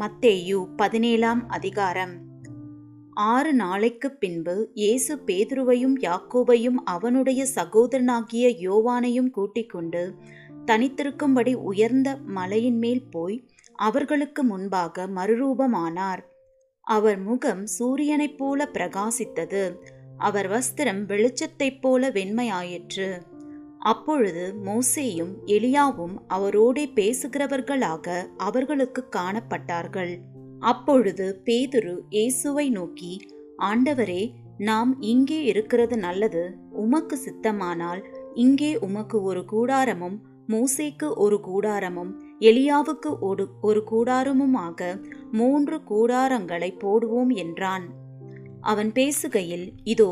மத்தேயு பதினேழாம் அதிகாரம். ஆறு நாளைக்குப் பின்பு இயேசு பேதுருவையும் யாக்கோபையும் அவனுடைய சகோதரனாகிய யோவானையும் கூட்டிக் கொண்டு தனித்திருக்கும்படி உயர்ந்த மலையின் மேல் போய் அவர்களுக்கு முன்பாக மறுரூபமானார். அவர் முகம் சூரியனைப் போல பிரகாசித்தது. அவர் வஸ்திரம் வெளிச்சத்தைப் போல வெண்மையாயிற்று. அப்பொழுது மோசேயும் எலியாவும் அவரோடே பேசுகிறவர்களாக அவர்களுக்கு காணப்பட்டார்கள். அப்பொழுது பேதுரு இயேசுவை நோக்கி ஆண்டவரே நாம் இங்கே இருக்கிறது நல்லது உமக்கு சித்தமானால் இங்கே உமக்கு ஒரு கூடாரமும் மோசேக்கு ஒரு கூடாரமும் எலியாவுக்கு ஒரு ஒரு கூடாரமுமாக மூன்று கூடாரங்களை போடுவோம் என்றான். அவன் பேசுகையில் இதோ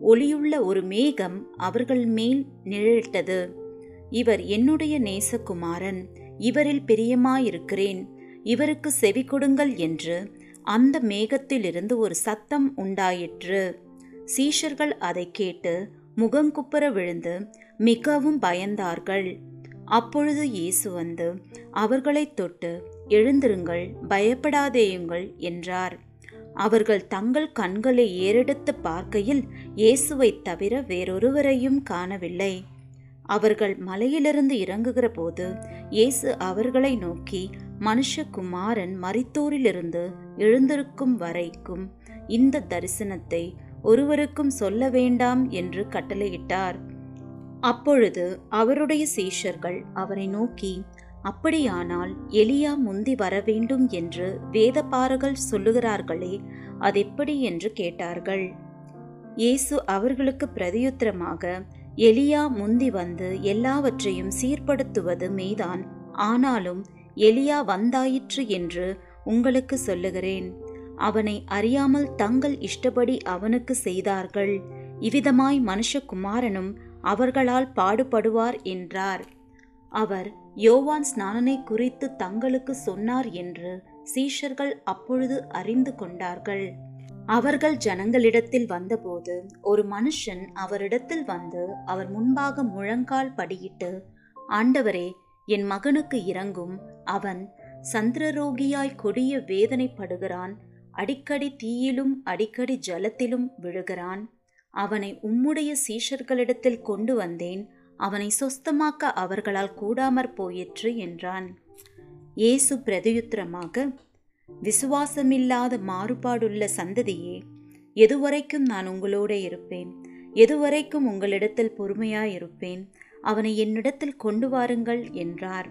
ஒளியுள்ள ஒரு மேகம் அவர்கள் மேல் நிழலிட்டது. இவர் என்னுடைய நேசகுமாரன் இவரில் பிரியமாயிருக்கிறேன் இவருக்கு செவி கொடுங்கள் என்று அந்த மேகத்திலிருந்து ஒரு சத்தம் உண்டாயிற்று. சீஷர்கள் அதை கேட்டு முகங்குப்புற விழுந்து மிகவும் பயந்தார்கள். அப்பொழுது இயேசு வந்து அவர்களை தொட்டு எழுந்திருங்கள் பயப்படாதேயுங்கள் என்றார். அவர்கள் தங்கள் கண்களை ஏறெடுத்து பார்க்கையில் இயேசுவைத் தவிர வேறொருவரையும் காணவில்லை. அவர்கள் மலையிலிருந்து இறங்குகிற போது இயேசு அவர்களை நோக்கி மனுஷகுமாரன் மரித்தோரிலிருந்து எழுந்திருக்கும் வரைக்கும் இந்த தரிசனத்தை ஒருவருக்கும் சொல்ல வேண்டாம் என்று கட்டளையிட்டார். அப்பொழுது அவருடைய சீஷர்கள் அவரை நோக்கி அப்படியானால் எலியா முந்தி வரவேண்டும் என்று வேதபாரகள் சொல்லுகிறார்களே அதெப்படி என்று கேட்டார்கள். இயேசு அவர்களுக்கு பிரதியுத்தரமாக எலியா முந்தி வந்து எல்லாவற்றையும் சீர்படுத்துவது மெய்தான் ஆனாலும் எலியா வந்தாயிற்று என்று உங்களுக்கு சொல்லுகிறேன். அவனை அறியாமல் தங்கள் இஷ்டப்படி அவனுக்கு செய்தார்கள். இவ்விதமாய் மனுஷகுமாரனும் அவர்களால் பாடுபடுவார் என்றார். அவர் யோவான் ஸ்நானனை குறித்து தங்களுக்கு சொன்னார் என்று சீஷர்கள் அப்பொழுது அறிந்து கொண்டார்கள். அவர்கள் ஜனங்களிடத்தில் வந்தபோது ஒரு மனுஷன் அவரிடத்தில் வந்து அவர் முன்பாக முழங்கால் படியிட்டு ஆண்டவரே என் மகனுக்கு இறங்கும் அவன் சந்திரரோகியாய் கொடிய வேதனைப்படுகிறான். அடிக்கடி தீயிலும் அடிக்கடி ஜலத்திலும் விழுகிறான். அவனை உம்முடைய சீஷர்களிடத்தில் கொண்டு வந்தேன். அவனை சொஸ்தமாக்க அவர்களால் கூடாமற் போயிற்று என்றான். இயேசு பிரதியுத்திரமாக விசுவாசமில்லாத மாறுபாடுள்ள சந்ததியே எதுவரைக்கும் நான் உங்களோட இருப்பேன். எதுவரைக்கும் உங்களிடத்தில் பொறுமையாயிருப்பேன். அவனை என்னிடத்தில் கொண்டு வாருங்கள் என்றார்.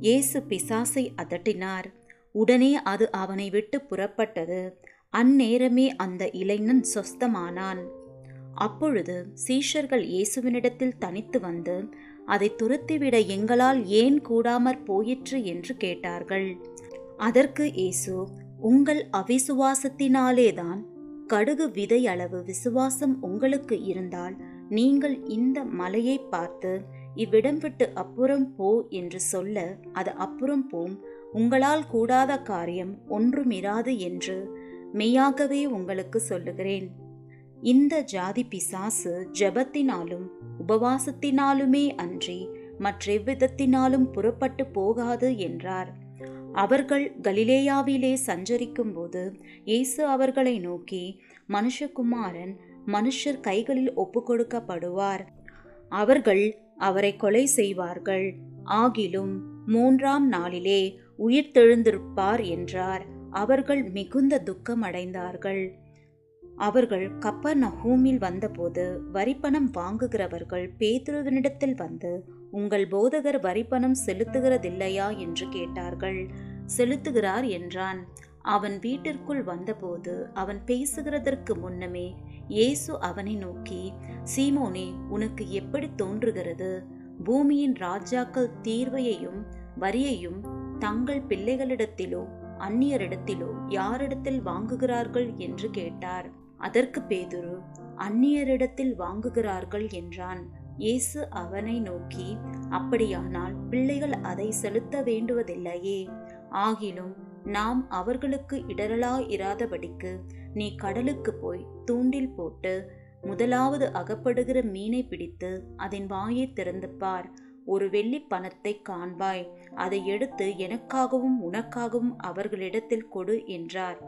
இயேசு பிசாசை அதட்டினார். உடனே அது அவனை விட்டு புறப்பட்டது. அந்நேரமே அந்த இளைஞன் சொஸ்தமானான். அப்பொழுது சீஷர்கள் இயேசுவினிடத்தில் தனித்து வந்து அதை துரத்திவிட எங்களால் ஏன் கூடாமற் போயிற்று? என்று கேட்டார்கள். அதற்கு இயேசு உங்கள் அவிசுவாசத்தினாலேதான் கடுகு விதை அளவு விசுவாசம் உங்களுக்கு இருந்தால் நீங்கள் இந்த மலையை பார்த்து இவ்விடம் விட்டு அப்புறம் போ என்று சொல்ல அது அப்புறம் போம். உங்களால் கூடாத காரியம் ஒன்றுமிராது என்று மெய்யாகவே உங்களுக்கு சொல்லுகிறேன். இந்த ஜாதி பிசாசு ஜபத்தினாலும் உபவாசத்தினாலுமே அன்றி மற்றெவ்விதத்தினாலும் புறப்பட்டு போகாது என்றார். அவர்கள் கலிலேயாவிலே சஞ்சரிக்கும்போது இயேசு அவர்களை நோக்கி மனுஷகுமாரன் மனுஷர் கைகளில் ஒப்புக்கொடுக்கப்படுவார். அவர்கள் அவரை கொலை செய்வார்கள். ஆகிலும் மூன்றாம் நாளிலே உயிர்த்தெழுந்திருப்பார் என்றார். அவர்கள் மிகுந்த துக்கமடைந்தார்கள். அவர்கள் கப்பர் நகூமில் வந்தபோது வரிப்பணம் வாங்குகிறவர்கள் பேதுருவினிடத்தில் வந்து உங்கள் போதகர் வரிப்பணம் செலுத்துகிறதில்லையா? என்று கேட்டார்கள். செலுத்துகிறார் என்றான். அவன் வீட்டிற்குள் வந்தபோது அவன் பேசுகிறதற்கு முன்னமே இயேசு அவனை நோக்கி சீமோனே உனக்கு எப்படி தோன்றுகிறது? பூமியின் ராஜாக்கள் தீர்வையையும் வரியையும் தங்கள் பிள்ளைகளிடத்திலோ அந்நியரிடத்திலோ யாரிடத்தில் வாங்குகிறார்கள்? என்று கேட்டார். அதற்கு பேதுரு அந்நியரிடத்தில் வாங்குகிறார்கள் என்றான். இயேசு அவனை நோக்கி அப்படியானால் பிள்ளைகள் அதை செலுத்த வேண்டுவதில்லையே. ஆகிலும் நாம் அவர்களுக்கு இடரலா இராதபடிக்கு நீ கடலுக்கு போய் தூண்டில் போட்டு முதலாவது அகப்படுகிற மீனை பிடித்து அதன் வாயை திறந்து பார். ஒரு வெள்ளி பணத்தை காண்பாய். அதை எடுத்து எனக்காகவும் உனக்காகவும் அவர்களிடத்தில் கொடு என்றார்.